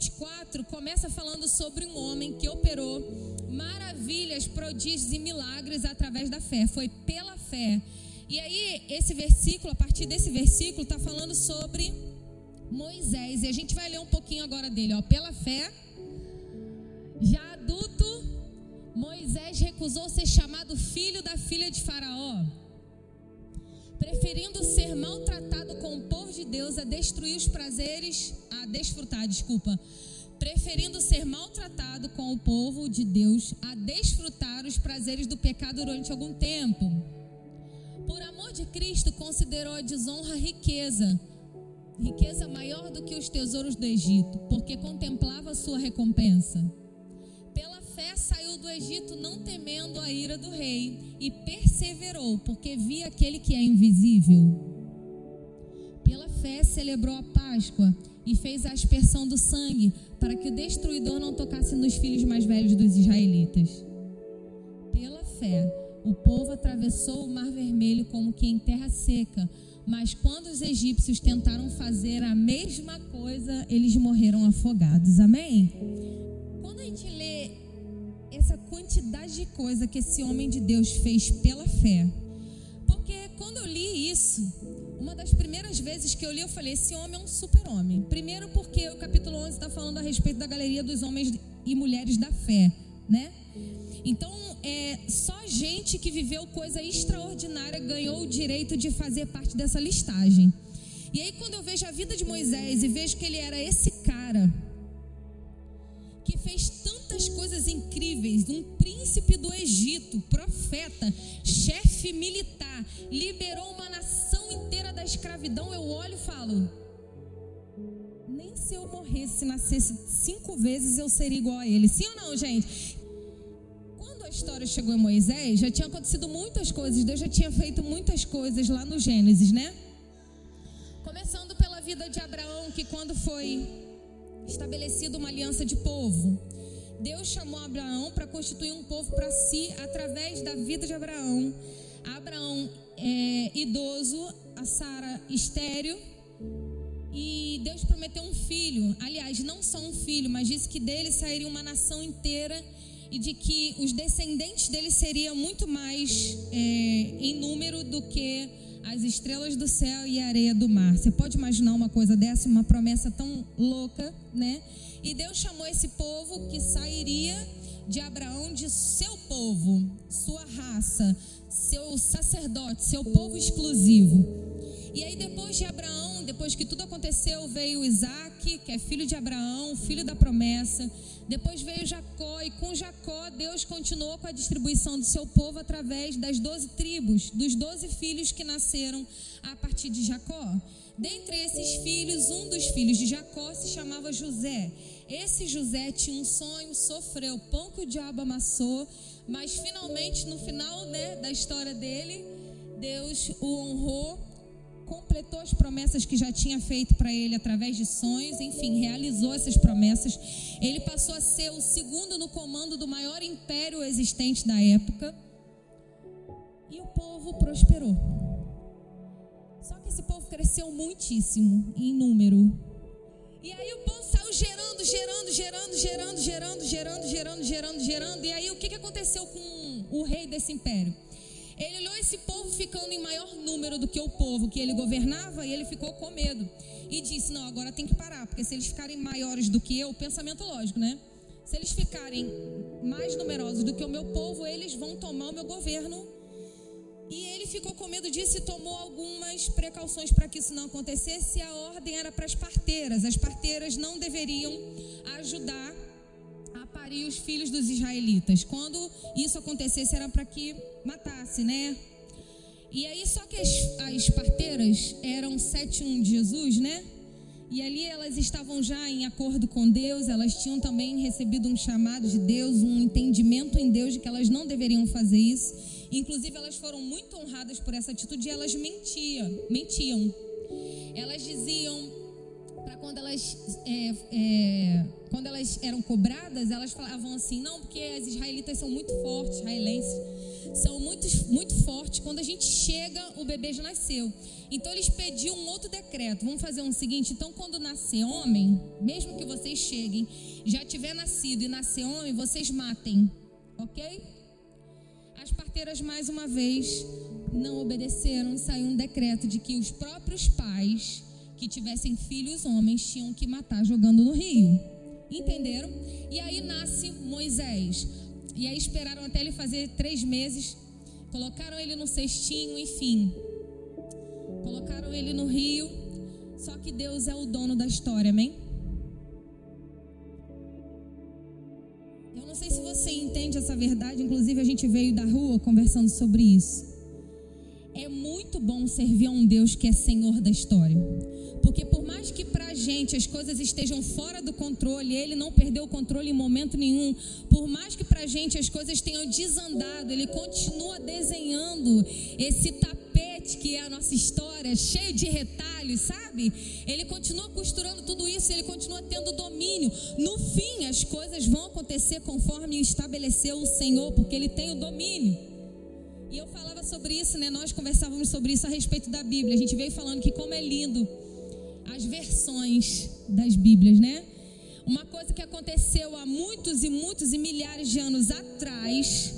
versículo 24 começa falando sobre um homem que operou maravilhas, prodígios e milagres através da fé. Foi pela fé. E aí, esse versículo, a partir desse versículo, está falando sobre Moisés. E a gente vai ler um pouquinho agora dele, ó. Pela fé, já adulto, Moisés recusou ser chamado filho da filha de Faraó, preferindo ser maltratado com o povo de Deus a destruir os prazeres, a desfrutar, desculpa, preferindo ser maltratado com o povo de Deus a desfrutar os prazeres do pecado durante algum tempo. Por amor de Cristo, considerou a desonra riqueza, riqueza maior do que os tesouros do Egito, porque contemplava sua recompensa. Pela fé saiu do Egito, não temendo a ira do rei, e perseverou, porque via aquele que é invisível. Pela fé celebrou a Páscoa e fez a aspersão do sangue, para que o destruidor não tocasse nos filhos mais velhos dos israelitas. Pela fé, o povo atravessou o mar vermelho como que em terra seca, mas quando os egípcios tentaram fazer a mesma coisa, eles morreram afogados. Amém? Quando a gente lê essa quantidade de coisa que esse homem de Deus fez pela fé, porque quando eu li isso, uma das primeiras vezes que eu li, eu falei: esse homem é um super-homem. Primeiro, porque o capítulo 11 está falando a respeito da galeria dos homens e mulheres da fé, né? Então, é, só gente que viveu coisa extraordinária ganhou o direito de fazer parte dessa listagem. E aí, quando eu vejo a vida de Moisés e vejo que ele era esse cara que fez tantas coisas incríveis, um príncipe do Egito, profeta, chefe militar, liberou uma escravidão, eu olho e falo: nem se eu morresse, nascesse cinco vezes, eu seria igual a ele. Sim ou não, gente? Quando a história chegou em Moisés, já tinha acontecido muitas coisas, Deus já tinha feito muitas coisas lá no Gênesis, né? Começando pela vida de Abraão, que quando foi estabelecida uma aliança de povo, Deus chamou Abraão para constituir um povo para si através da vida de Abraão. Abraão é idoso, a Sara estéreo. E Deus prometeu um filho, aliás, não só um filho, mas disse que dele sairia uma nação inteira e de que os descendentes dele seriam muito mais é, em número do que as estrelas do céu e a areia do mar. Você pode imaginar uma coisa dessa, uma promessa tão louca, né? E Deus chamou esse povo que sairia de Abraão de seu povo, sua raça, seu sacerdote, seu povo exclusivo. E aí depois de Abraão, depois que tudo aconteceu, veio Isaac, que é filho de Abraão, filho da promessa. Depois veio Jacó, e com Jacó, Deus continuou com a distribuição do seu povo através das doze tribos, dos doze filhos que nasceram a partir de Jacó. Dentre esses filhos, um dos filhos de Jacó se chamava José. Esse José tinha um sonho, sofreu, pão que o diabo amassou, mas finalmente, no final né, da história dele, Deus o honrou completou as promessas que já tinha feito para ele através de sonhos, enfim, realizou essas promessas. Ele passou a ser o segundo no comando do maior império existente da época. E o povo prosperou. Só que esse povo cresceu muitíssimo em número. E aí o povo saiu gerando, gerando, gerando, gerando, gerando, gerando, gerando, gerando, gerando. E aí o que, que aconteceu com o rei desse império? Ele olhou esse povo ficando em maior número do que o povo que ele governava e ele ficou com medo. E disse: Não, agora tem que parar, porque se eles ficarem maiores do que eu, pensamento lógico, né? Se eles ficarem mais numerosos do que o meu povo, eles vão tomar o meu governo. E ele ficou com medo disso e tomou algumas precauções para que isso não acontecesse. A ordem era para as parteiras. As parteiras não deveriam ajudar a parir os filhos dos israelitas. Quando isso acontecesse, era para que matasse, né? E aí, só que as, as parteiras eram sete um de Jesus, né? E ali elas estavam já em acordo com Deus, elas tinham também recebido um chamado de Deus, um entendimento em Deus de que elas não deveriam fazer isso. Inclusive, elas foram muito honradas por essa atitude e elas mentiam, mentiam. Elas diziam para quando elas, é, é, quando elas eram cobradas, elas falavam assim: não, porque as israelitas são muito fortes, israelenses são muito, muito fortes. Quando a gente chega, o bebê já nasceu. Então eles pediam um outro decreto. Vamos fazer um seguinte: então, quando nascer homem, mesmo que vocês cheguem, já tiver nascido e nascer homem, vocês matem, ok? As parteiras, mais uma vez, não obedeceram e saiu um decreto de que os próprios pais que tivessem filhos homens tinham que matar jogando no rio. Entenderam? E aí nasce Moisés. E aí esperaram até ele fazer três meses, colocaram ele no cestinho, enfim. Colocaram ele no rio. Só que Deus é o dono da história, amém? Entende essa verdade, inclusive a gente veio da rua conversando sobre isso. É muito bom servir a um Deus que é Senhor da história. Porque por mais que pra gente as coisas estejam fora do controle, ele não perdeu o controle em momento nenhum. Por mais que pra gente as coisas tenham desandado, ele continua desenhando esse tapete que é a nossa história, cheio de retalhos, sabe? Ele continua costurando tudo isso, ele continua tendo domínio. No fim, as coisas vão acontecer conforme estabeleceu o Senhor, porque ele tem o domínio. E eu falava sobre isso, né? Nós conversávamos sobre isso a respeito da Bíblia. A gente veio falando que como é lindo as versões das Bíblias, né? Uma coisa que aconteceu há muitos e muitos e milhares de anos atrás,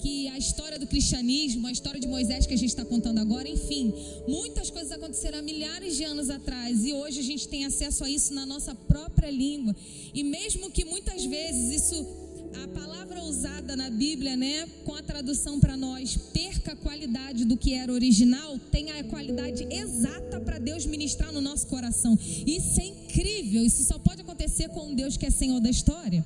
que a história do cristianismo, a história de Moisés que a gente está contando agora, enfim, muitas coisas aconteceram há milhares de anos atrás e hoje a gente tem acesso a isso na nossa própria língua. E mesmo que muitas vezes isso a palavra usada na Bíblia, né, com a tradução para nós, perca a qualidade do que era original, tem a qualidade exata para Deus ministrar no nosso coração. Isso é incrível, isso só pode acontecer com um Deus que é Senhor da história.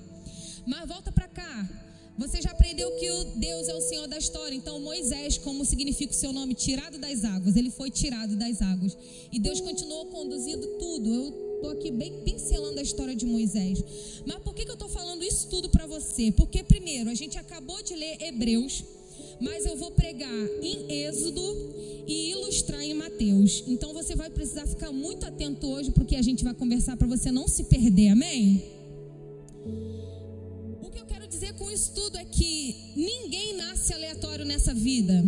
Mas volta para cá. Você já aprendeu que o Deus é o Senhor da história. Então, Moisés, como significa o seu nome, tirado das águas, ele foi tirado das águas. E Deus continuou conduzindo tudo. Eu estou aqui bem pincelando a história de Moisés. Mas por que, que eu estou falando isso tudo para você? Porque, primeiro, a gente acabou de ler Hebreus, mas eu vou pregar em Êxodo e ilustrar em Mateus. Então você vai precisar ficar muito atento hoje porque a gente vai conversar para você não se perder, amém? Dizer com isso tudo é que ninguém nasce aleatório nessa vida.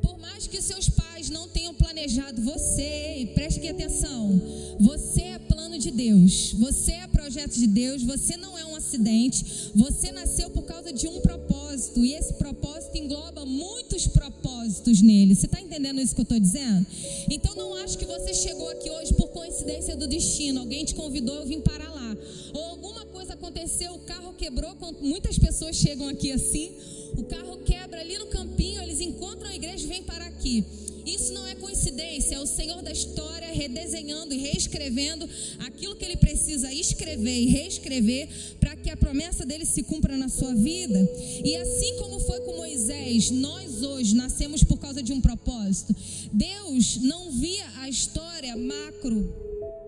Por mais que seus pais não tenham planejado você, preste atenção, você é plano de Deus, você é projeto de Deus, você não é um acidente, você nasceu por causa de um propósito, e esse propósito engloba muitos propósitos nele. Você está entendendo isso que eu estou dizendo? Então não acho que você chegou aqui hoje por coincidência do destino, alguém te convidou, eu vim parar lá. Ou alguma coisa aconteceu, o carro quebrou, muitas pessoas chegam aqui assim, o carro quebra ali no campinho, eles encontram a igreja e vêm parar aqui. Isso não é coincidência, é o Senhor da história redesenhando e reescrevendo aquilo que ele precisa escrever e reescrever para que a promessa dele se cumpra na sua vida. E assim como foi com Moisés, nós hoje nascemos por causa de um propósito. Deus não via a história macro,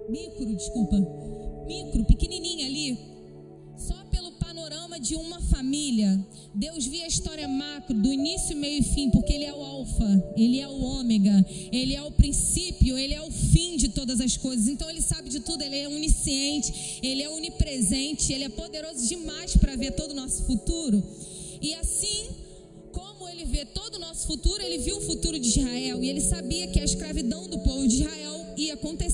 micro, desculpa, micro, pequenininha de uma família. Deus via a história macro, do início, meio e fim, porque Ele é o Alfa, Ele é o Ômega, Ele é o princípio, Ele é o fim de todas as coisas. Então Ele sabe de tudo, Ele é onisciente, Ele é onipresente, Ele é poderoso demais para ver todo o nosso futuro. E assim como Ele vê todo o nosso futuro, Ele viu o futuro de Israel e Ele sabia que a escravidão do povo de Israel ia acontecer.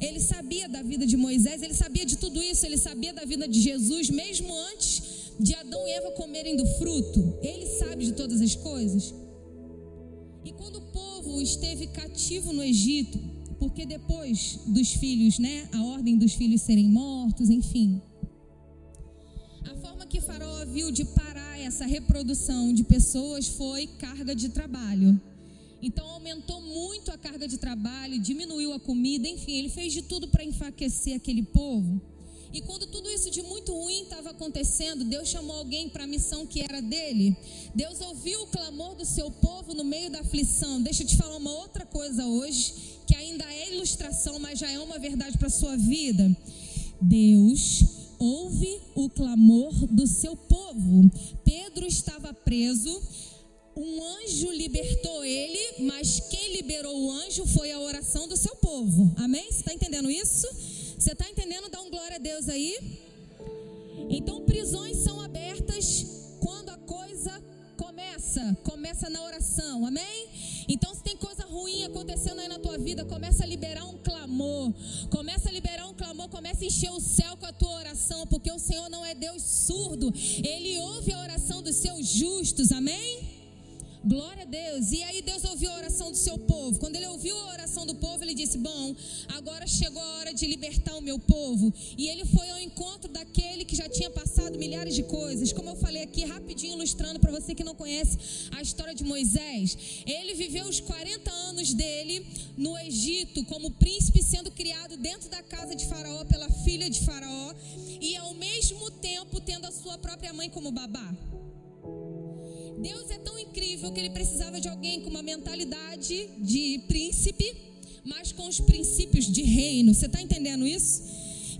Ele sabia da vida de Moisés, ele sabia de tudo isso, ele sabia da vida de Jesus, mesmo antes de Adão e Eva comerem do fruto. Ele sabe de todas as coisas. E quando o povo esteve cativo no Egito, porque depois dos filhos, né, a ordem dos filhos serem mortos, enfim. A forma que Faraó viu de parar essa reprodução de pessoas foi carga de trabalho. Então aumentou muito a carga de trabalho, diminuiu a comida, enfim, ele fez de tudo para enfraquecer aquele povo. E quando tudo isso de muito ruim estava acontecendo, Deus chamou alguém para a missão que era dele. Deus ouviu o clamor do seu povo no meio da aflição. Deixa eu te falar uma outra coisa hoje, que ainda é ilustração, mas já é uma verdade para a sua vida. Deus ouve o clamor do seu povo. Pedro estava preso um anjo libertou ele, mas quem liberou o anjo foi a oração do seu povo. Amém? Você está entendendo isso? Você está entendendo? Dá um glória a Deus aí. Então, prisões são abertas quando a coisa começa. Começa na oração. Amém? Então, se tem coisa ruim acontecendo aí na tua vida, começa a liberar um clamor. Começa a liberar um clamor, começa a encher o céu com a tua oração, porque o Senhor não é Deus surdo. Ele ouve a oração dos seus justos. Amém? Glória a Deus. E aí Deus ouviu a oração do seu povo. Quando ele ouviu a oração do povo, ele disse: Bom, agora chegou a hora de libertar o meu povo. E ele foi ao encontro daquele que já tinha passado milhares de coisas. Como eu falei aqui, rapidinho ilustrando para você que não conhece a história de Moisés. Ele viveu os 40 anos dele no Egito, como príncipe, sendo criado dentro da casa de Faraó pela filha de Faraó. E ao mesmo tempo tendo a sua própria mãe como babá. Deus é tão incrível que ele precisava de alguém com uma mentalidade de príncipe, mas com os princípios de reino. Você está entendendo isso?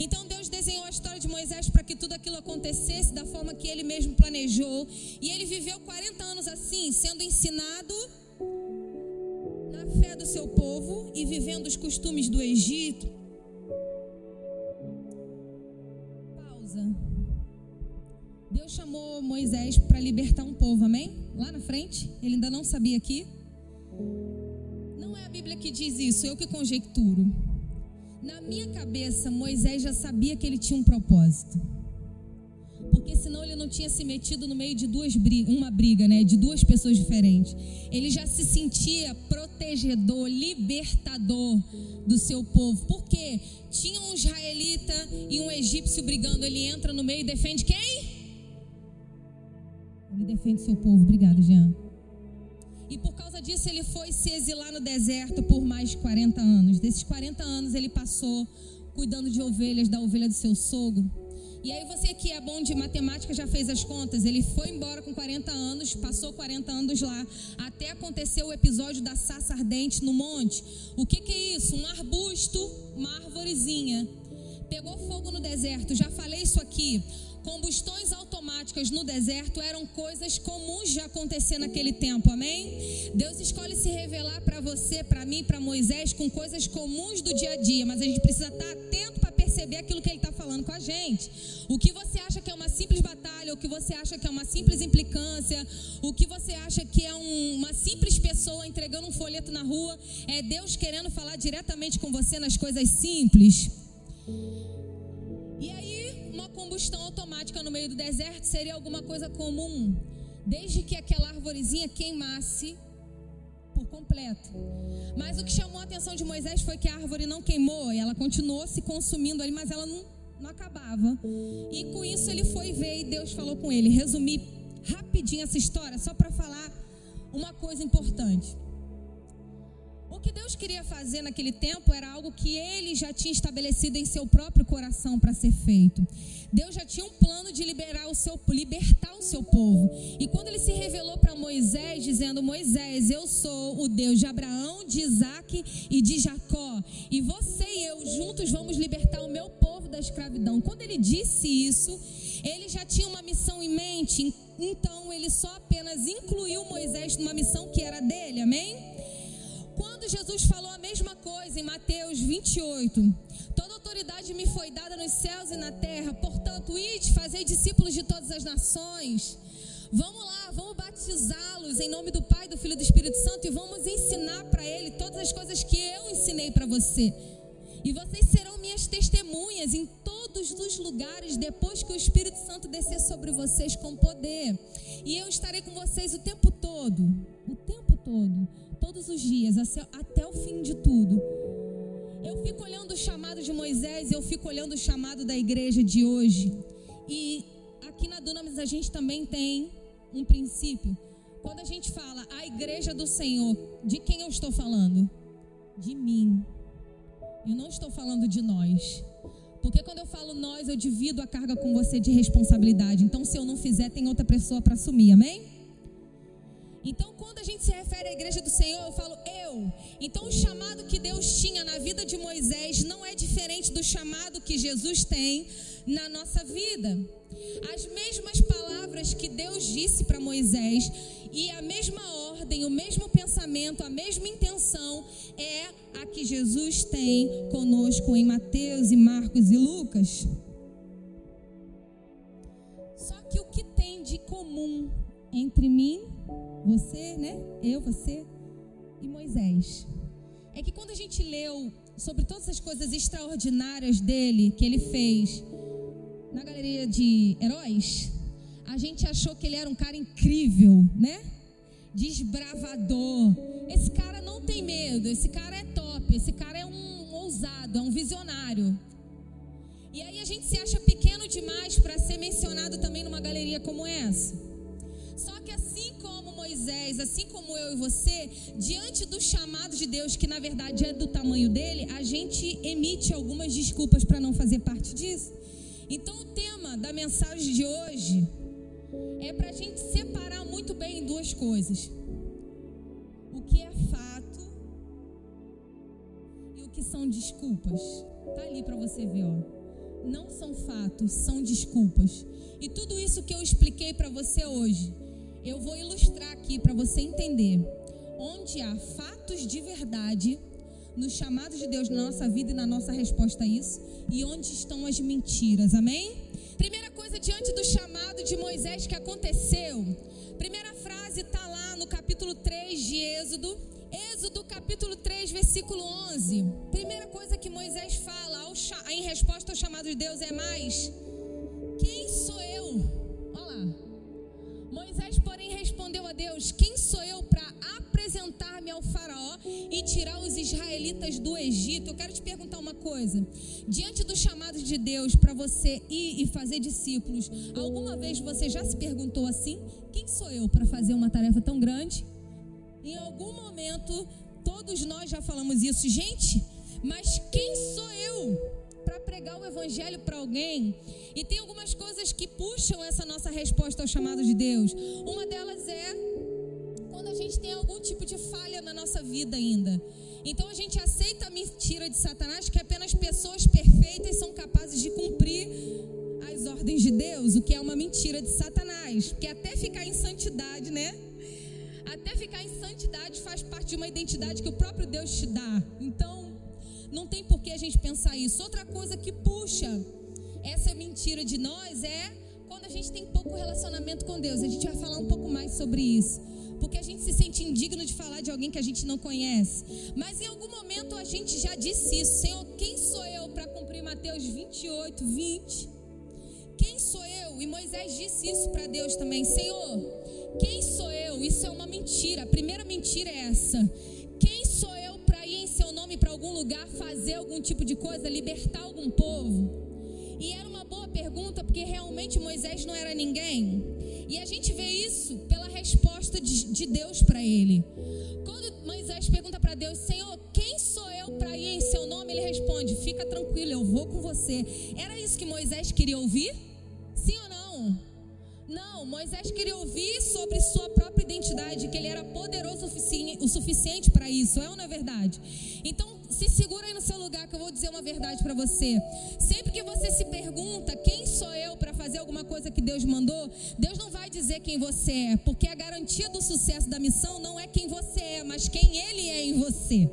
Então Deus desenhou a história de Moisés para que tudo aquilo acontecesse da forma que ele mesmo planejou. E ele viveu 40 anos assim, sendo ensinado na fé do seu povo e vivendo os costumes do Egito. Pausa. Deus chamou Moisés para libertar um povo, amém? Lá na frente, ele ainda não sabia aqui. Não é a Bíblia que diz isso, eu que conjecturo. Na minha cabeça, Moisés já sabia que ele tinha um propósito. Porque senão ele não tinha se metido no meio de duas brigas, uma briga, né, de duas pessoas diferentes. Ele já se sentia protegedor, libertador do seu povo. Porque tinha um israelita e um egípcio brigando, ele entra no meio e defende quem? Ele defende seu povo. Obrigada, Jean. E por causa disso ele foi se exilar no deserto por mais de 40 anos. Desses 40 anos ele passou cuidando de ovelhas, da ovelha do seu sogro. E aí você que é bom de matemática já fez as contas. Ele foi embora com 40 anos, passou 40 anos lá, até acontecer o episódio da saça ardente no monte. O que, que é isso? Um arbusto, uma árvorezinha. Pegou fogo no deserto. Já falei isso aqui. Combustões automáticas no deserto eram coisas comuns de acontecer naquele tempo, amém? Deus escolhe se revelar para você, para mim, para Moisés, com coisas comuns do dia a dia, mas a gente precisa estar tá atento para perceber aquilo que ele está falando com a gente. O que você acha que é uma simples batalha, o que você acha que é uma simples implicância, o que você acha que é um, uma simples pessoa entregando um folheto na rua, é Deus querendo falar diretamente com você nas coisas simples. E aí, combustão automática no meio do deserto seria alguma coisa comum, desde que aquela arvorezinha queimasse por completo. Mas o que chamou a atenção de Moisés foi que a árvore não queimou, ela continuou se consumindo ali, mas ela não, não acabava. E com isso ele foi ver e Deus falou com ele. Resumir rapidinho essa história, só para falar uma coisa importante. O que Deus queria fazer naquele tempo era algo que ele já tinha estabelecido em seu próprio coração para ser feito. Deus já tinha um plano de liberar o seu, libertar o seu povo. E quando ele se revelou para Moisés, dizendo: Moisés, eu sou o Deus de Abraão, de Isaac e de Jacó. E você e eu juntos vamos libertar o meu povo da escravidão. Quando ele disse isso, ele já tinha uma missão em mente. Então ele só apenas incluiu Moisés numa missão que era dele. Amém? Quando Jesus falou a mesma coisa em Mateus 28, toda autoridade me foi dada nos céus e na terra, portanto, ide, fazei discípulos de todas as nações. Vamos lá, vamos batizá-los em nome do Pai, do Filho e do Espírito Santo e vamos ensinar para ele todas as coisas que eu ensinei para você. E vocês serão minhas testemunhas em todos os lugares depois que o Espírito Santo descer sobre vocês com poder. E eu estarei com vocês o tempo todo, o tempo todo todos os dias, até o fim de tudo. Eu fico olhando o chamado de Moisés, eu fico olhando o chamado da igreja de hoje. E aqui na Dunamis a gente também tem um princípio. Quando a gente fala a igreja do Senhor, de quem eu estou falando? De mim. Eu não estou falando de nós. Porque quando eu falo nós, eu divido a carga com você de responsabilidade. Então, se eu não fizer, tem outra pessoa para assumir, amém? Então, quando a gente se refere à igreja do Senhor, eu falo eu. Então, o chamado que Deus tinha na vida de Moisés não é diferente do chamado que Jesus tem na nossa vida. As mesmas palavras que Deus disse para Moisés e a mesma ordem, o mesmo pensamento, a mesma intenção é a que Jesus tem conosco em Mateus e Marcos e Lucas. Só que o que tem de comum entre mim, você, né? Eu, você e Moisés é que quando a gente leu sobre todas as coisas extraordinárias dele que ele fez na galeria de heróis, a gente achou que ele era um cara incrível, né? Desbravador. Esse cara não tem medo, esse cara é top, esse cara é um ousado, é um visionário. E aí a gente se acha pequeno demais para ser mencionado também numa galeria como essa. Moisés, assim como eu e você, diante do chamado de Deus, que na verdade é do tamanho dele, a gente emite algumas desculpas para não fazer parte disso. Então, o tema da mensagem de hoje é para a gente separar muito bem duas coisas: o que é fato e o que são desculpas. Tá ali para você ver, ó. Não são fatos, são desculpas. E tudo isso que eu expliquei para você hoje, eu vou ilustrar aqui para você entender onde há fatos de verdade no chamado de Deus na nossa vida e na nossa resposta a isso, e onde estão as mentiras, amém? Primeira coisa diante do chamado de Moisés que aconteceu, primeira frase está lá no capítulo 3 de Êxodo, Êxodo capítulo 3, versículo 11. Primeira coisa que Moisés fala em resposta ao chamado de Deus é mais: Deus: Quem sou eu para apresentar-me ao Faraó e tirar os israelitas do Egito. Eu quero te perguntar uma coisa: diante do chamado de Deus para você ir e fazer discípulos, alguma vez você já se perguntou assim: quem sou eu para fazer uma tarefa tão grande? Em algum momento, todos nós já falamos isso, gente, mas quem sou eu? Para pregar o evangelho para alguém. E tem algumas coisas que puxam essa nossa resposta ao chamado de Deus. Uma delas é quando a gente tem algum tipo de falha na nossa vida ainda. Então a gente aceita a mentira de Satanás que apenas pessoas perfeitas são capazes de cumprir as ordens de Deus, o que é uma mentira de Satanás. Porque até ficar em santidade, né? Até ficar em santidade faz parte de uma identidade que o próprio Deus te dá. Então, não tem por que a gente pensar isso. Outra coisa que puxa essa mentira de nós é quando a gente tem pouco relacionamento com Deus. A gente vai falar um pouco mais sobre isso porque a gente se sente indigno de falar de alguém que a gente não conhece. Mas em algum momento a gente já disse isso: Senhor, quem sou eu para cumprir Mateus 28, 20? Quem sou eu? E Moisés disse isso para Deus também: Senhor, quem sou eu? Isso é uma mentira. A primeira mentira é essa. Lugar, fazer algum tipo de coisa, libertar algum povo? E era uma boa pergunta, porque realmente Moisés não era ninguém. E a gente vê isso pela resposta de, de Deus para ele. Quando Moisés pergunta para Deus, Senhor, quem sou eu para ir em seu nome? Ele responde: Fica tranquilo, eu vou com você. Era isso que Moisés queria ouvir? Sim ou não? Não, Moisés queria ouvir sobre sua própria identidade, que ele era poderoso o suficiente para isso, é ou não é verdade? Então, se segura aí no seu lugar que eu vou dizer uma verdade para você. Sempre que você se pergunta quem sou eu para fazer alguma coisa que Deus mandou, Deus não vai dizer quem você é, porque a garantia do sucesso da missão não é quem você é, mas quem Ele é em você.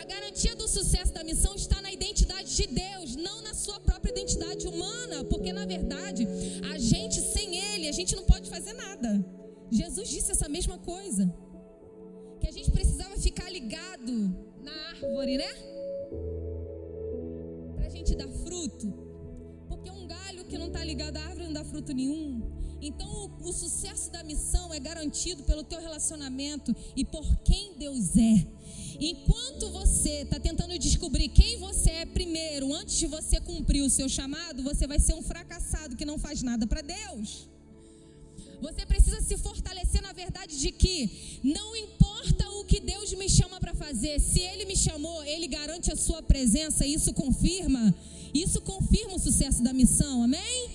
A garantia do sucesso da missão está na identidade de Deus, não na sua própria identidade humana, porque na verdade, a gente sem Ele, a gente não pode fazer nada. Jesus disse essa mesma coisa. Que a gente precisava ficar ligado árvore, né? Para a gente dar fruto. Porque um galho que não está ligado à árvore não dá fruto nenhum. Então, o, o, sucesso da missão é garantido pelo teu relacionamento e por quem Deus é. Enquanto você está tentando descobrir quem você é primeiro, antes de você cumprir o seu chamado, você vai ser um fracassado que não faz nada para Deus. Você precisa se fortalecer na verdade de que não importa o que Deus me chama para fazer, se Ele me chamou, Ele garante a sua presença, isso confirma, isso confirma o sucesso da missão, amém?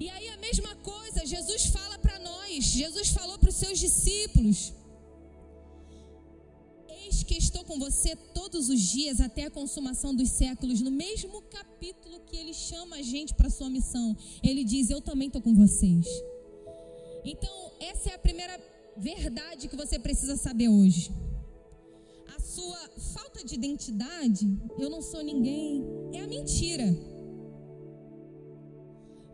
E aí a mesma coisa, Jesus fala para nós, Jesus falou para os seus discípulos: Eis que estou com você todos os dias até a consumação dos séculos. No mesmo capítulo que ele chama a gente para sua missão, ele diz: Eu também estou com vocês. Então, essa é a primeira verdade que você precisa saber hoje. A sua falta de identidade, eu não sou ninguém, é a mentira.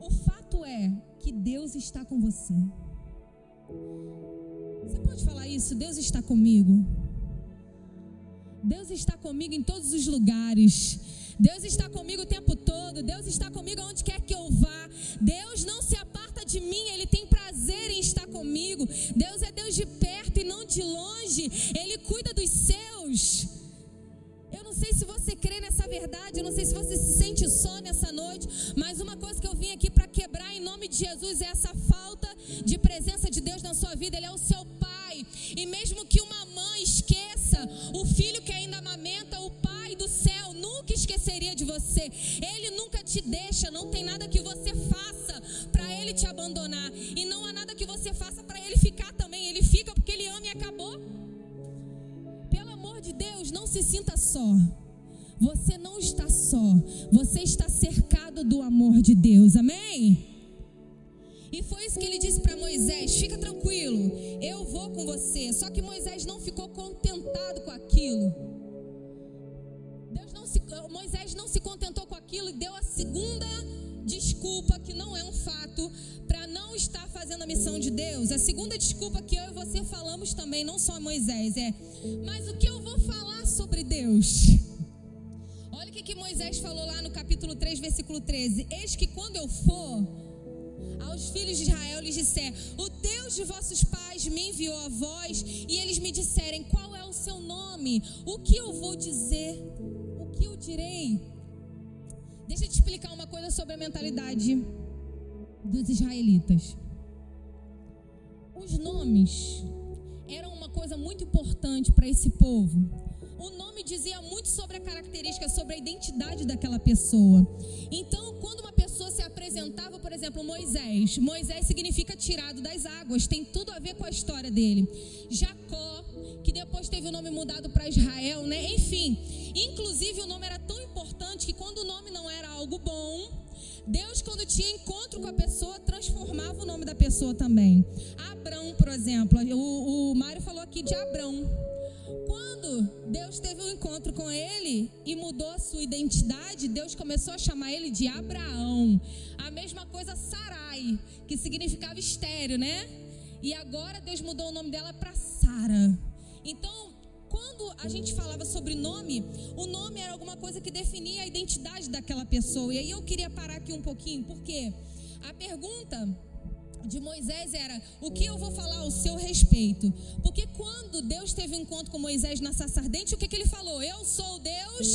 O fato é que Deus está com você. Você pode falar isso? Deus está comigo. Deus está comigo em todos os lugares. Deus está comigo o tempo todo. Deus está comigo onde quer que eu vá. Deus não comigo. Deus é Deus de perto e não de longe. Ele cuida dos seus. Eu não sei se você crê nessa verdade. Eu não sei se você se sente só nessa noite. Mas uma coisa que eu vim aqui para quebrar em nome de Jesus é essa falta de presença de Deus na sua vida. Ele é o seu Pai. E mesmo que uma mãe esqueça o filho que ainda amamenta, o Pai do céu nunca esqueceria de você. Ele nunca te deixa. Não tem nada que só. Você não está só. Você está cercado do amor de Deus. Amém? E foi isso que ele disse para Moisés: fica tranquilo, eu vou com você. Só que Moisés não ficou contentado com aquilo. Deus não se, Moisés não se contentou com aquilo e deu a segunda desculpa, que não é um fato, para não estar fazendo a missão de Deus. A segunda desculpa que eu e você falamos também, não só Moisés, é: mas o que eu vou falar sobre Deus? Olha o que, que Moisés falou lá no capítulo 3, versículo 13: Eis que quando eu for aos filhos de Israel lhes disser: O Deus de vossos pais me enviou a vós, e eles me disserem: Qual é o seu nome? O que eu vou dizer? O que eu direi? Deixa eu te explicar uma coisa sobre a mentalidade dos israelitas. Os nomes eram uma coisa muito importante para esse povo. Dizia muito sobre a característica, sobre a identidade daquela pessoa. Então, quando uma pessoa se apresentava, por exemplo, Moisés, Moisés significa tirado das águas, tem tudo a ver com a história dele. Jacó, que depois teve o nome mudado para Israel, né? Enfim, inclusive o nome era tão importante que quando o nome não era algo bom, Deus, quando tinha encontro com a pessoa, transformava o nome da pessoa também. Abrão, por exemplo, o, o Mário falou aqui de Abrão. Quando Deus teve um encontro com ele e mudou a sua identidade, Deus começou a chamar ele de Abraão. A mesma coisa Sarai, que significava estéreo, né? E agora Deus mudou o nome dela para Sara. Então, quando a gente falava sobre nome, o nome era alguma coisa que definia a identidade daquela pessoa. E aí eu queria parar aqui um pouquinho, porque a pergunta de Moisés era: o que eu vou falar ao seu respeito? Porque quando Deus teve um encontro com Moisés na sarça ardente, o que, que ele falou? Eu sou o Deus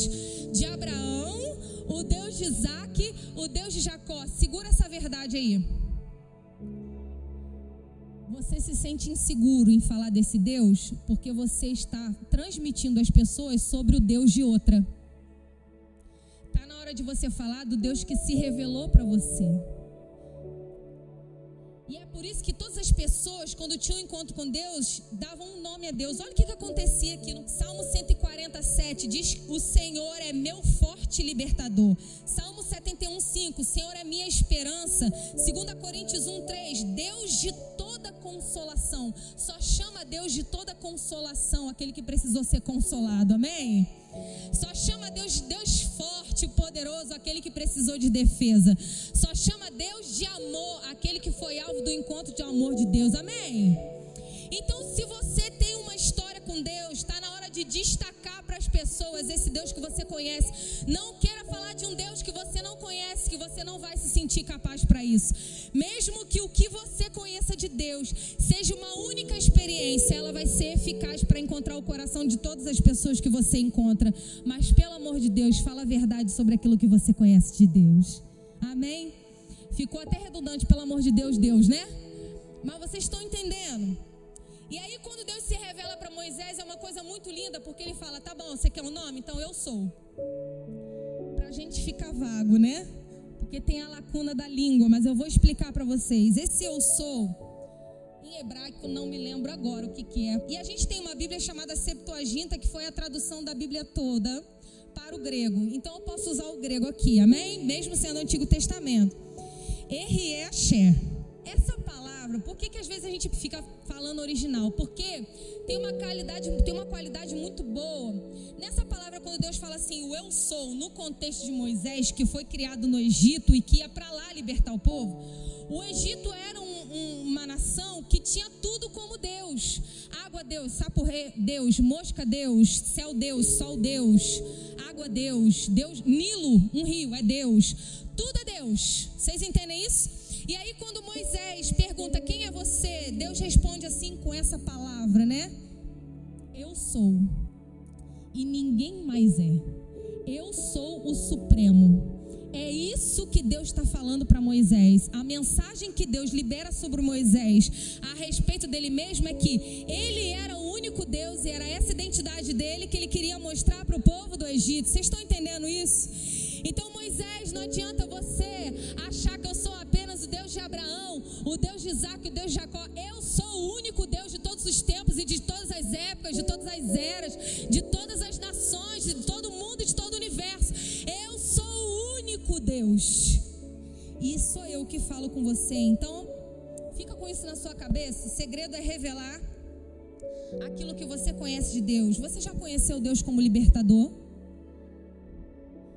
de Abraão, o Deus de Isaac, o Deus de Jacó. Segura essa verdade aí. Você se sente inseguro em falar desse Deus porque você está transmitindo às pessoas sobre o Deus de outra. Está na hora de você falar do Deus que se revelou para você. E é por isso que todas as pessoas, quando tinham um encontro com Deus, davam um nome a Deus. Olha o que, que acontecia aqui no Salmo 147: diz: O Senhor é meu forte libertador. Salmo 71, 5: O Senhor é minha esperança. 2 Coríntios 1, 3: Deus de toda consolação. Só chama Deus de toda consolação aquele que precisou ser consolado. Amém? Só chama Deus de Deus forte, poderoso, aquele que precisou de defesa. Só chama Deus de amor, aquele que foi alvo do encontro de amor de Deus. Amém? Então, se você tem uma história com Deus, está na hora de destacar as pessoas esse Deus que você conhece. Não queira falar de um Deus que você não conhece, que você não vai se sentir capaz para isso. Mesmo que o que você conheça de Deus seja uma única experiência, ela vai ser eficaz para encontrar o coração de todas as pessoas que você encontra. Mas, pelo amor de Deus, fala a verdade sobre aquilo que você conhece de Deus. Amém? Ficou até redundante, pelo amor de Deus, Deus, né? Mas vocês estão entendendo? E aí, quando muito linda, porque ele fala: tá bom, você quer um nome? Então eu sou. Para a gente ficar vago, né? Porque tem a lacuna da língua, mas eu vou explicar para vocês. Esse eu sou em hebraico, não me lembro agora o que, que é. E a gente tem uma Bíblia chamada Septuaginta, que foi a tradução da Bíblia toda para o grego. Então eu posso usar o grego aqui, amém? Mesmo sendo Antigo Testamento. Erriexé. Essa palavra, por que, que às vezes a gente fica falando original? Porque tem uma qualidade, tem uma qualidade muito boa. Nessa palavra, quando Deus fala assim, o eu sou, no contexto de Moisés, que foi criado no Egito e que ia para lá libertar o povo, o Egito era um, um, uma nação que tinha tudo como Deus. Água Deus, sapo Deus, mosca Deus, céu Deus, sol Deus, água Deus, Deus, Nilo, um rio, é Deus. Tudo é Deus. Vocês entendem isso? E aí, quando Moisés pergunta quem é você, Deus responde assim com essa palavra, né? Eu sou. E ninguém mais é. Eu sou o Supremo. É isso que Deus está falando para Moisés. A mensagem que Deus libera sobre Moisés a respeito dele mesmo é que ele era o único Deus e era essa identidade dele que ele queria mostrar para o povo do Egito. Vocês estão entendendo isso? Então, Moisés, não adianta você Deus de Abraão, o Deus de Isaac, o Deus de Jacó. Eu sou o único Deus de todos os tempos e de todas as épocas, de todas as eras, de todas as nações, de todo mundo e de todo o universo. Eu sou o único Deus. E sou eu que falo com você. Então, fica com isso na sua cabeça. O segredo é revelar aquilo que você conhece de Deus. Você já conheceu Deus como libertador?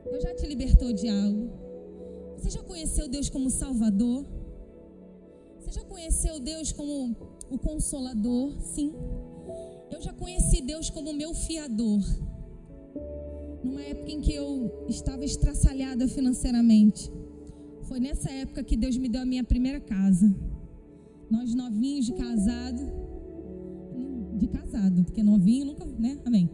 Deus já te libertou de algo? Você já conheceu Deus como Salvador? Você já conheceu Deus como o Consolador? Sim. Eu já conheci Deus como meu fiador. Numa época em que eu estava estraçalhada financeiramente. Foi nessa época que Deus me deu a minha primeira casa. Nós novinhos de casado. De casado, porque novinho nunca, né? Amém.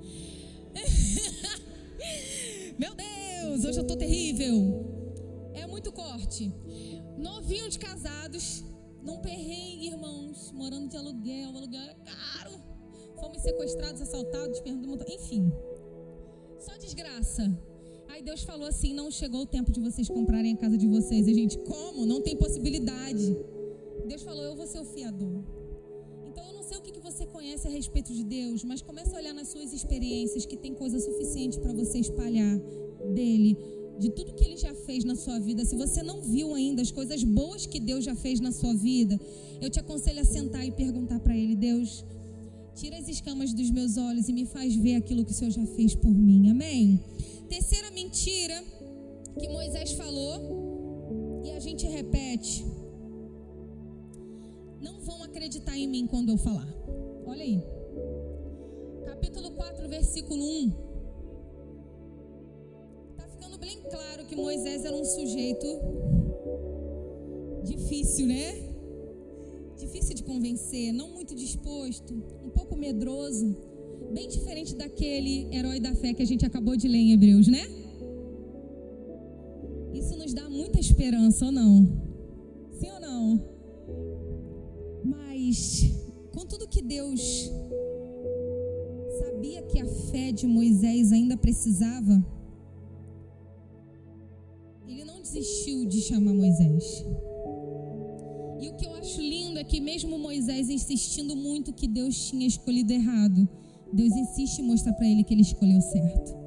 Meu Deus! Hoje eu tô terrível. É muito corte. Novinho de casados, num perrengue, irmãos, morando de aluguel, o aluguel era caro. Fomos sequestrados, assaltados, perdemos, enfim. Só desgraça. Aí Deus falou assim: não chegou o tempo de vocês comprarem a casa de vocês. E a gente, como? Não tem possibilidade. Deus falou: eu vou ser o fiador. Então eu não sei o que, você conhece a respeito de Deus, mas comece a olhar nas suas experiências que tem coisa suficiente para você espalhar dele, de tudo que ele já fez na sua vida, se você não viu ainda as coisas boas que Deus já fez na sua vida, eu te aconselho a sentar e perguntar para ele: Deus, tira as escamas dos meus olhos e me faz ver aquilo que o Senhor já fez por mim. Amém? Terceira mentira que Moisés falou e a gente repete: Não vão acreditar em mim quando eu falar. Olha aí. Capítulo 4, versículo 1 bem claro que Moisés era um sujeito difícil, né? Difícil de convencer, não muito disposto, um pouco medroso, bem diferente daquele herói da fé que a gente acabou de ler em Hebreus, né? Isso nos dá muita esperança ou não? Sim ou não? Mas, com tudo que Deus sabia que a fé de Moisés ainda precisava, desistiu de chamar Moisés. E o que eu acho lindo é que, mesmo Moisés insistindo muito que Deus tinha escolhido errado, Deus insiste em mostrar para ele que ele escolheu certo.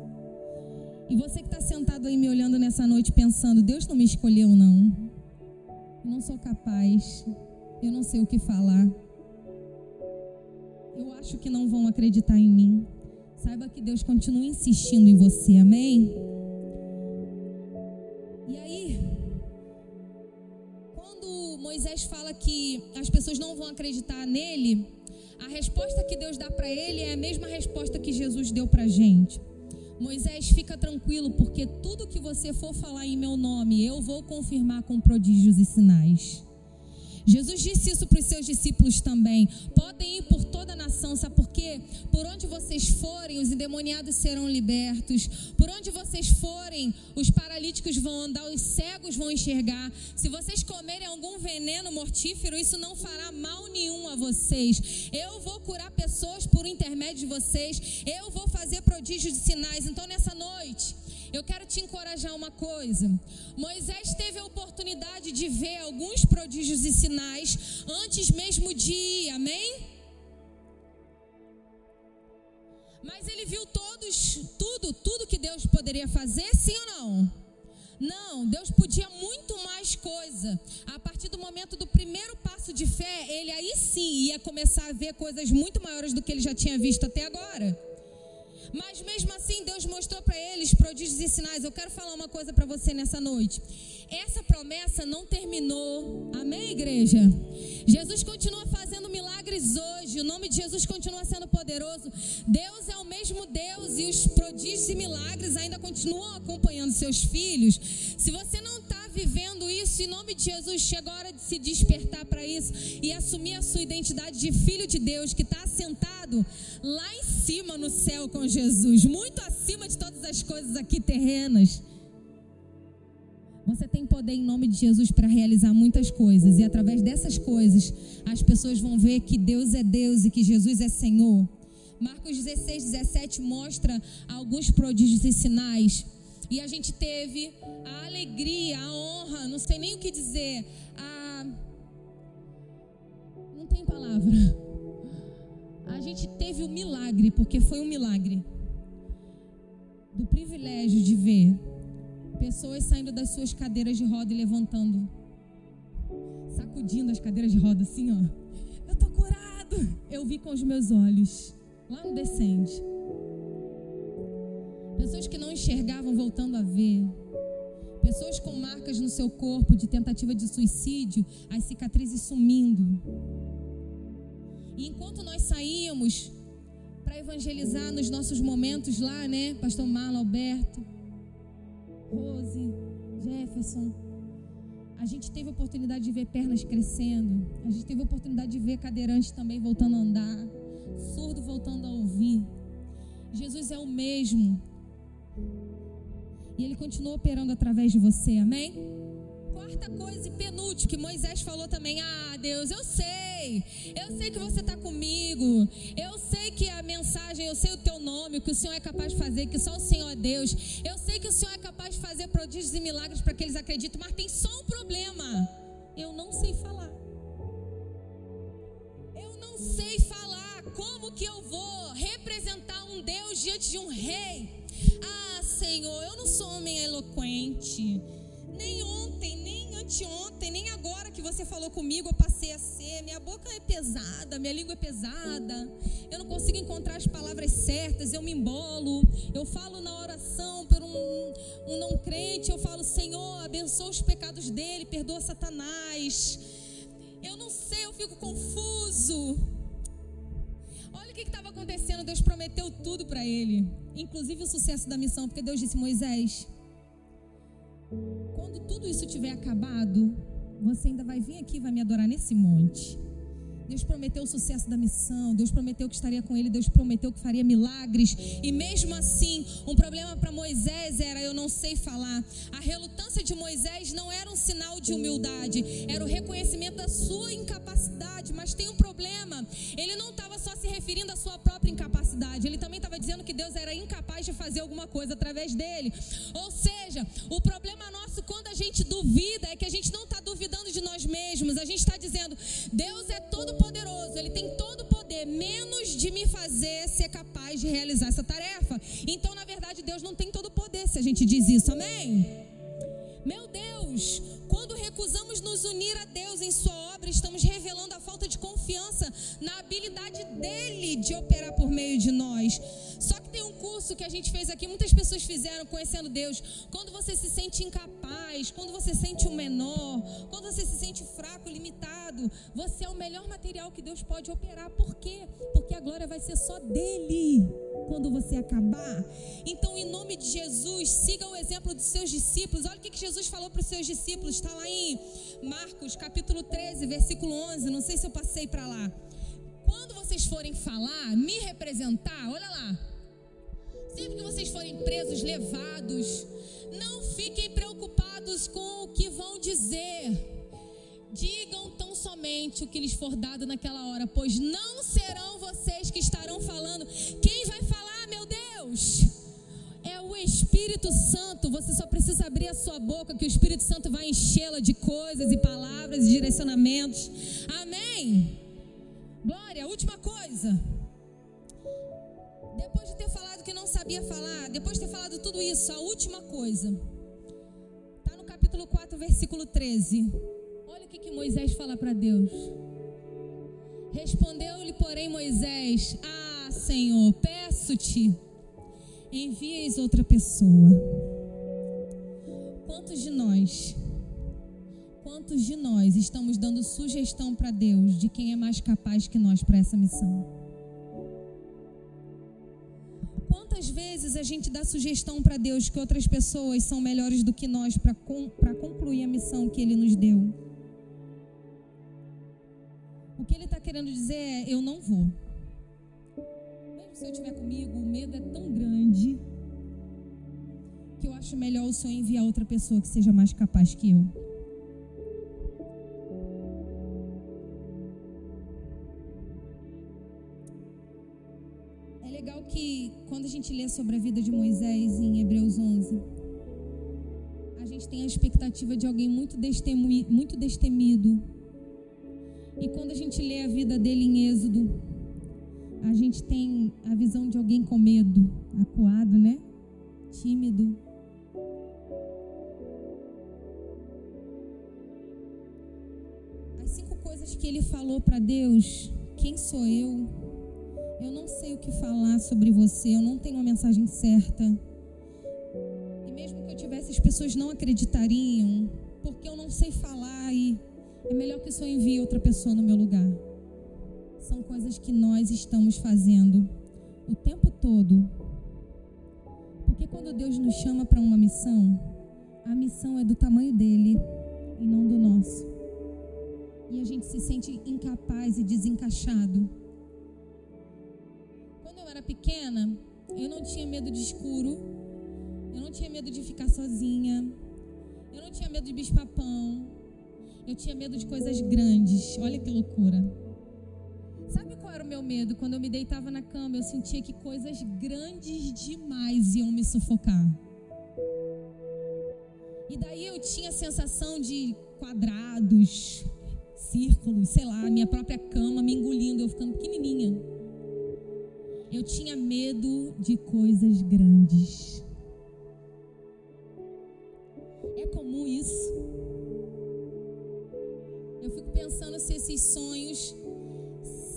E você que está sentado aí me olhando nessa noite pensando: Deus não me escolheu, não. Eu não sou capaz. Eu não sei o que falar. Eu acho que não vão acreditar em mim. Saiba que Deus continua insistindo em você, amém? Quando Moisés fala que as pessoas não vão acreditar nele, a resposta que Deus dá para ele é a mesma resposta que Jesus deu para a gente. Moisés, fica tranquilo, porque tudo que você for falar em meu nome, eu vou confirmar com prodígios e sinais. Jesus disse isso para os seus discípulos também. Podem ir por toda a nação, sabe por quê? Por onde vocês forem, os endemoniados serão libertos. Por onde vocês forem, os paralíticos vão andar, os cegos vão enxergar. Se vocês comerem algum veneno mortífero, isso não fará mal nenhum a vocês. Eu vou curar pessoas por intermédio de vocês. Eu vou fazer prodígios de sinais. Então, nessa noite, eu quero te encorajar uma coisa. Moisés teve a oportunidade de ver alguns prodígios e sinais antes mesmo de ir, amém? Mas ele viu todos, tudo, tudo que Deus poderia fazer, sim ou não? Não, Deus podia muito mais coisa. A partir do momento do primeiro passo de fé, ele aí sim ia começar a ver coisas muito maiores do que ele já tinha visto até agora. Mas mesmo assim, Deus mostrou para eles prodígios e sinais. Eu quero falar uma coisa para você nessa noite. Essa promessa não terminou. Amém, igreja? Jesus continua fazendo milagres hoje. O nome de Jesus continua sendo poderoso. Deus é o mesmo Deus e os prodígios e milagres ainda continuam acompanhando seus filhos. Se você não está vivendo isso, em nome de Jesus, chega a hora de se despertar para isso e assumir a sua identidade de filho de Deus que está sentado lá em cima no céu com Jesus, muito acima de todas as coisas aqui terrenas. Você tem poder em nome de Jesus para realizar muitas coisas, e através dessas coisas, as pessoas vão ver que Deus é Deus e que Jesus é Senhor. Marcos 16, 17 mostra alguns prodígios e sinais. E a gente teve a alegria, a honra, não sei nem o que dizer, a. Não tem palavra. A gente teve o milagre, porque foi um milagre, do privilégio de ver pessoas saindo das suas cadeiras de roda e levantando, sacudindo as cadeiras de roda assim, ó. Eu tô curado. Eu vi com os meus olhos, lá no descende. Pessoas que não enxergavam voltando a ver. Pessoas com marcas no seu corpo de tentativa de suicídio, as cicatrizes sumindo. E enquanto nós saíamos para evangelizar nos nossos momentos lá, né, Pastor Marlon, Alberto, Rose, Jefferson, a gente teve a oportunidade de ver pernas crescendo, a gente teve a oportunidade de ver cadeirantes também voltando a andar, surdo voltando a ouvir. Jesus é o mesmo. E ele continua operando através de você, amém? Quarta coisa e penúltimo que Moisés falou também: Ah, Deus, eu sei, eu sei que você está comigo, eu sei que a mensagem, eu sei o teu nome, que o Senhor é capaz de fazer, que só o Senhor é Deus, eu sei que o Senhor é capaz de fazer prodígios e milagres para que eles acreditem, mas tem só um problema: eu não sei falar. Eu não sei falar. Como que eu vou representar um Deus diante de um rei? Ah, Senhor, eu não sou homem eloquente. Nem ontem, anteontem, nem agora que você falou comigo, eu passei a ser. Minha boca é pesada, minha língua é pesada. Eu não consigo encontrar as palavras certas, eu me embolo. Eu falo na oração por um, um não crente, eu falo, Senhor, abençoa os pecados dele, perdoa Satanás. Eu não sei, eu fico confuso. Olha o que estava acontecendo. Deus prometeu tudo para ele, inclusive o sucesso da missão, porque Deus disse: Moisés, quando tudo isso tiver acabado, você ainda vai vir aqui e vai me adorar nesse monte. Deus prometeu o sucesso da missão, Deus prometeu que estaria com ele, Deus prometeu que faria milagres. E mesmo assim, um problema para Moisés era eu não sei falar. A relutância de Moisés não era um sinal de humildade, era o reconhecimento da sua incapacidade. Mas tem um problema, ele não estava só se referindo à sua própria incapacidade, ele também estava dizendo que Deus era incapaz de fazer alguma coisa através dele. Ou seja, o problema nosso quando a gente duvida é que a gente não está duvidando de nós mesmos, a gente está dizendo, Deus é todo poderoso, ele tem todo o poder, menos de me fazer ser capaz de realizar essa tarefa. Então, na verdade, Deus não tem todo o poder se a gente diz isso, amém? Meu Deus, quando recusamos nos unir a Deus em Sua obra, estamos revelando a falta de confiança na habilidade dele de operar por meio de nós. Um curso que a gente fez aqui, muitas pessoas fizeram conhecendo Deus. Quando você se sente incapaz, quando você sente um menor, quando você se sente fraco, limitado, você é o melhor material que Deus pode operar. Por quê? Porque a glória vai ser só dele quando você acabar. Então, em nome de Jesus, siga o exemplo dos seus discípulos. Olha o que Jesus falou para os seus discípulos. Está lá em Marcos, capítulo 13, versículo 11. Não sei se eu passei para lá. Quando vocês forem falar, me representar, olha lá. Sempre que vocês forem presos, levados, não fiquem preocupados com o que vão dizer. Digam tão somente o que lhes for dado naquela hora, pois não serão vocês que estarão falando. Quem vai falar, meu Deus? É o Espírito Santo, você só precisa abrir a sua boca que o Espírito Santo vai enchê-la de coisas e palavras e direcionamentos. Amém. Glória, última coisa. Depois de ter falado que não sabia falar, depois de ter falado tudo isso, a última coisa. Está no capítulo 4, versículo 13. Olha o que, que Moisés fala para Deus. Respondeu-lhe, porém, Moisés: Ah, Senhor, peço-te, envieis outra pessoa. Quantos de nós, quantos de nós estamos dando sugestão para Deus de quem é mais capaz que nós para essa missão? Quantas vezes a gente dá sugestão para Deus que outras pessoas são melhores do que nós para concluir a missão que Ele nos deu? O que ele está querendo dizer é: eu não vou. Mesmo se eu estiver comigo, o medo é tão grande que eu acho melhor o Senhor enviar outra pessoa que seja mais capaz que eu. Legal que quando a gente lê sobre a vida de Moisés em Hebreus 11, a gente tem a expectativa de alguém muito, muito destemido, e quando a gente lê a vida dele em Êxodo, a gente tem a visão de alguém com medo, acuado, né? Tímido. As cinco coisas que ele falou para Deus: quem sou eu? Eu não sei o que falar sobre você, eu não tenho uma mensagem certa. E mesmo que eu tivesse, as pessoas não acreditariam, porque eu não sei falar e é melhor que o Senhor envie outra pessoa no meu lugar. São coisas que nós estamos fazendo o tempo todo. Porque quando Deus nos chama para uma missão, a missão é do tamanho dele e não do nosso. E a gente se sente incapaz e desencaixado. Era pequena, eu não tinha medo de escuro, eu não tinha medo de ficar sozinha, eu não tinha medo de bicho-papão, eu tinha medo de coisas grandes. Olha que loucura. Sabe qual era o meu medo? Quando eu me deitava na cama, eu sentia que coisas grandes demais iam me sufocar. E daí eu tinha a sensação de quadrados, círculos, sei lá, minha própria cama me engolindo, eu ficando pequenininha. Eu tinha medo de coisas grandes. É comum isso fico pensando se esses sonhos,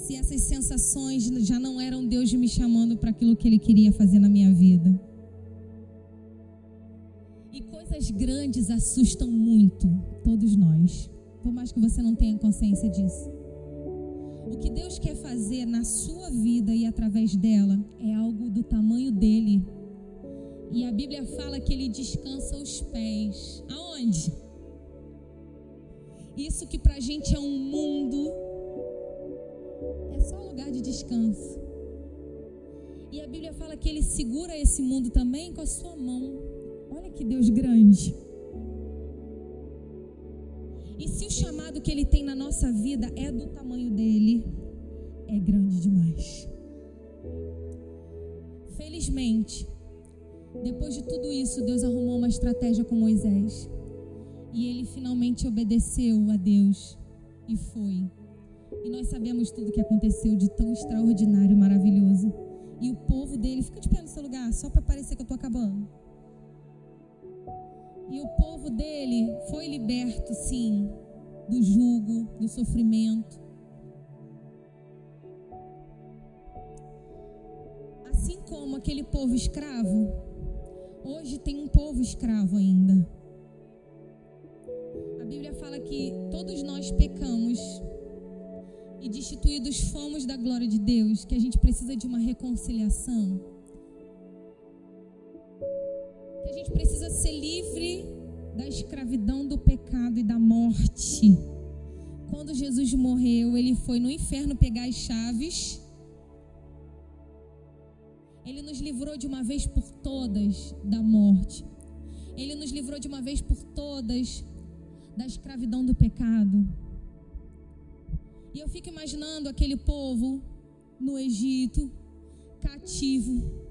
se essas sensações já não eram Deus me chamando para aquilo que Ele queria fazer na minha vida. E coisas grandes assustam muito todos nós, por mais que você não tenha consciência disso. O que Deus quer fazer na sua vida e através dela é algo do tamanho dele. E a Bíblia fala que ele descansa os pés. Aonde? Isso que para a gente é um mundo, é só um lugar de descanso. E a Bíblia fala que ele segura esse mundo também com a sua mão. Olha que Deus grande. E se o chamado que ele tem na nossa vida é do tamanho dele, é grande demais. Felizmente, depois de tudo isso, Deus arrumou uma estratégia com Moisés. E ele finalmente obedeceu a Deus e foi. E nós sabemos tudo o que aconteceu de tão extraordinário e maravilhoso. E o povo dele, fica de pé no seu lugar, só para parecer que eu estou acabando. E o povo dele foi liberto, sim, do jugo, do sofrimento. Assim como aquele povo escravo, hoje tem um povo escravo ainda. A Bíblia fala que todos nós pecamos e destituídos fomos da glória de Deus, que a gente precisa de uma reconciliação. Gente precisa ser livre da escravidão do pecado e da morte. Quando Jesus morreu, ele foi no inferno pegar as chaves. Ele nos livrou de uma vez por todas da morte. Ele nos livrou de uma vez por todas da escravidão do pecado. E eu fico imaginando aquele povo no Egito, cativo,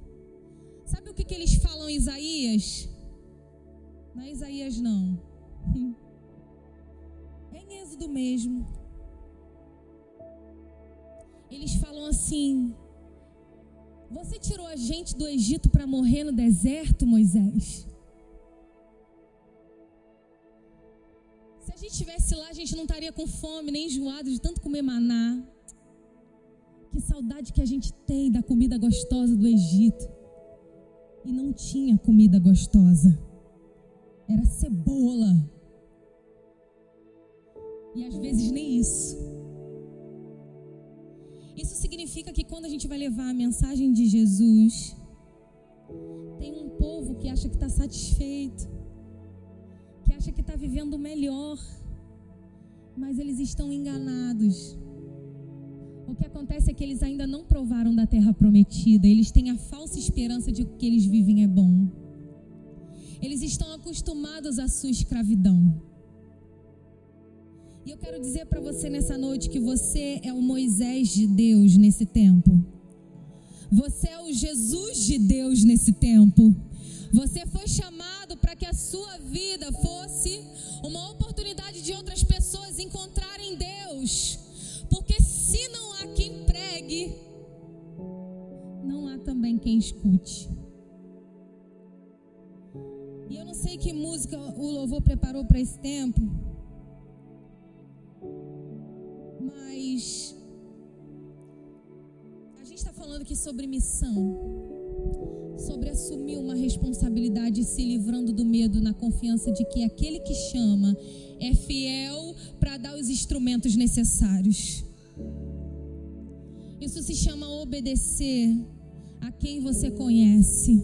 Sabe o que, que eles falam em Isaías? Não é Isaías, não. É em Êxodo mesmo. Eles falam assim: Você tirou a gente do Egito para morrer no deserto, Moisés? Se a gente estivesse lá, a gente não estaria com fome nem enjoado de tanto comer maná. Que saudade que a gente tem da comida gostosa do Egito. E não tinha comida gostosa. Era cebola. E às vezes nem isso. Isso significa que quando a gente vai levar a mensagem de Jesus, tem um povo que acha que está satisfeito, que acha que está vivendo melhor, mas eles estão enganados. O que acontece é que eles ainda não provaram da terra prometida, eles têm a falsa esperança de que o que eles vivem é bom. Eles estão acostumados à sua escravidão. E eu quero dizer para você nessa noite que você é o Moisés de Deus nesse tempo. Você é o Jesus de Deus nesse tempo. Você foi chamado para que a sua vida fosse quem escute. E eu não sei que música o louvor preparou para esse tempo. Mas a gente está falando aqui sobre missão, sobre assumir uma responsabilidade se livrando do medo na confiança de que aquele que chama é fiel para dar os instrumentos necessários. Isso se chama obedecer a quem você conhece.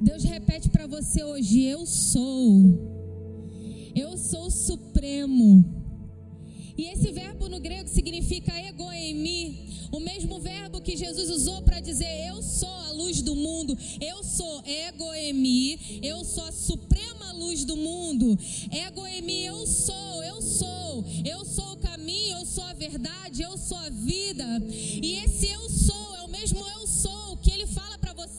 Deus repete para você hoje: Eu sou. Eu sou supremo. E esse verbo no grego significa egoemi, o mesmo verbo que Jesus usou para dizer eu sou a luz do mundo, eu sou egoemi, eu sou a suprema luz do mundo. Egoemi, eu sou, eu sou, eu sou o caminho, eu sou a verdade, eu sou a vida. E esse eu sou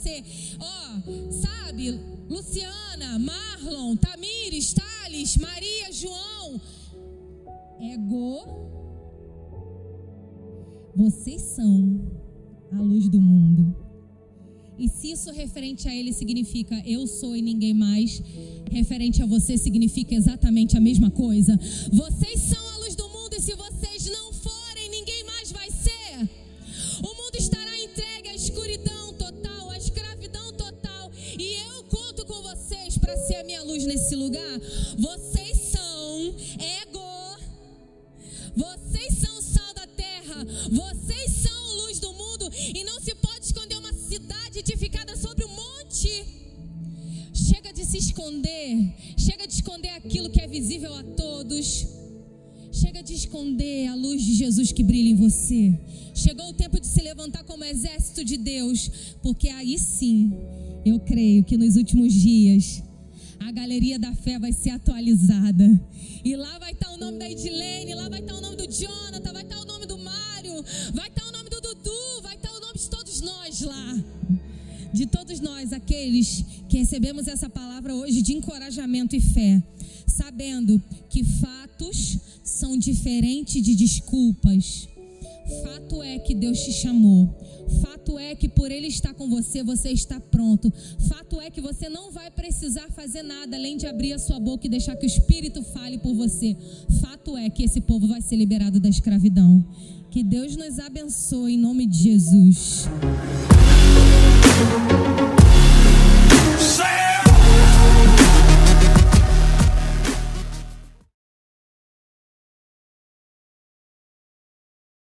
você. Ó, oh, sabe, Luciana, Marlon, Tamires, Thales, Maria, João, ego, vocês são a luz do mundo. E se isso referente a ele significa eu sou e ninguém mais, referente a você significa exatamente a mesma coisa. Vocês são a luz nesse lugar. Vocês são ego vocês são sal da terra. Vocês são luz do mundo. E não se pode esconder uma cidade edificada sobre um monte. Chega de se esconder. Chega de esconder aquilo que é visível a todos. Chega de esconder a luz de Jesus que brilha em você. Chegou o tempo de se levantar como exército de Deus. Porque aí sim, eu creio que nos últimos dias a galeria da fé vai ser atualizada. E lá vai estar o nome da Edilene, lá vai estar o nome do Jonathan, vai estar o nome do Mário, vai estar o nome do Dudu, vai estar o nome de todos nós lá. De todos nós, aqueles que recebemos essa palavra hoje de encorajamento e fé, sabendo que fatos são diferentes de desculpas. Fato é que Deus te chamou. Fato é que por Ele estar com você, você está pronto. Fato é que você não vai precisar fazer nada além de abrir a sua boca e deixar que o Espírito fale por você. Fato é que esse povo vai ser liberado da escravidão. Que Deus nos abençoe em nome de Jesus.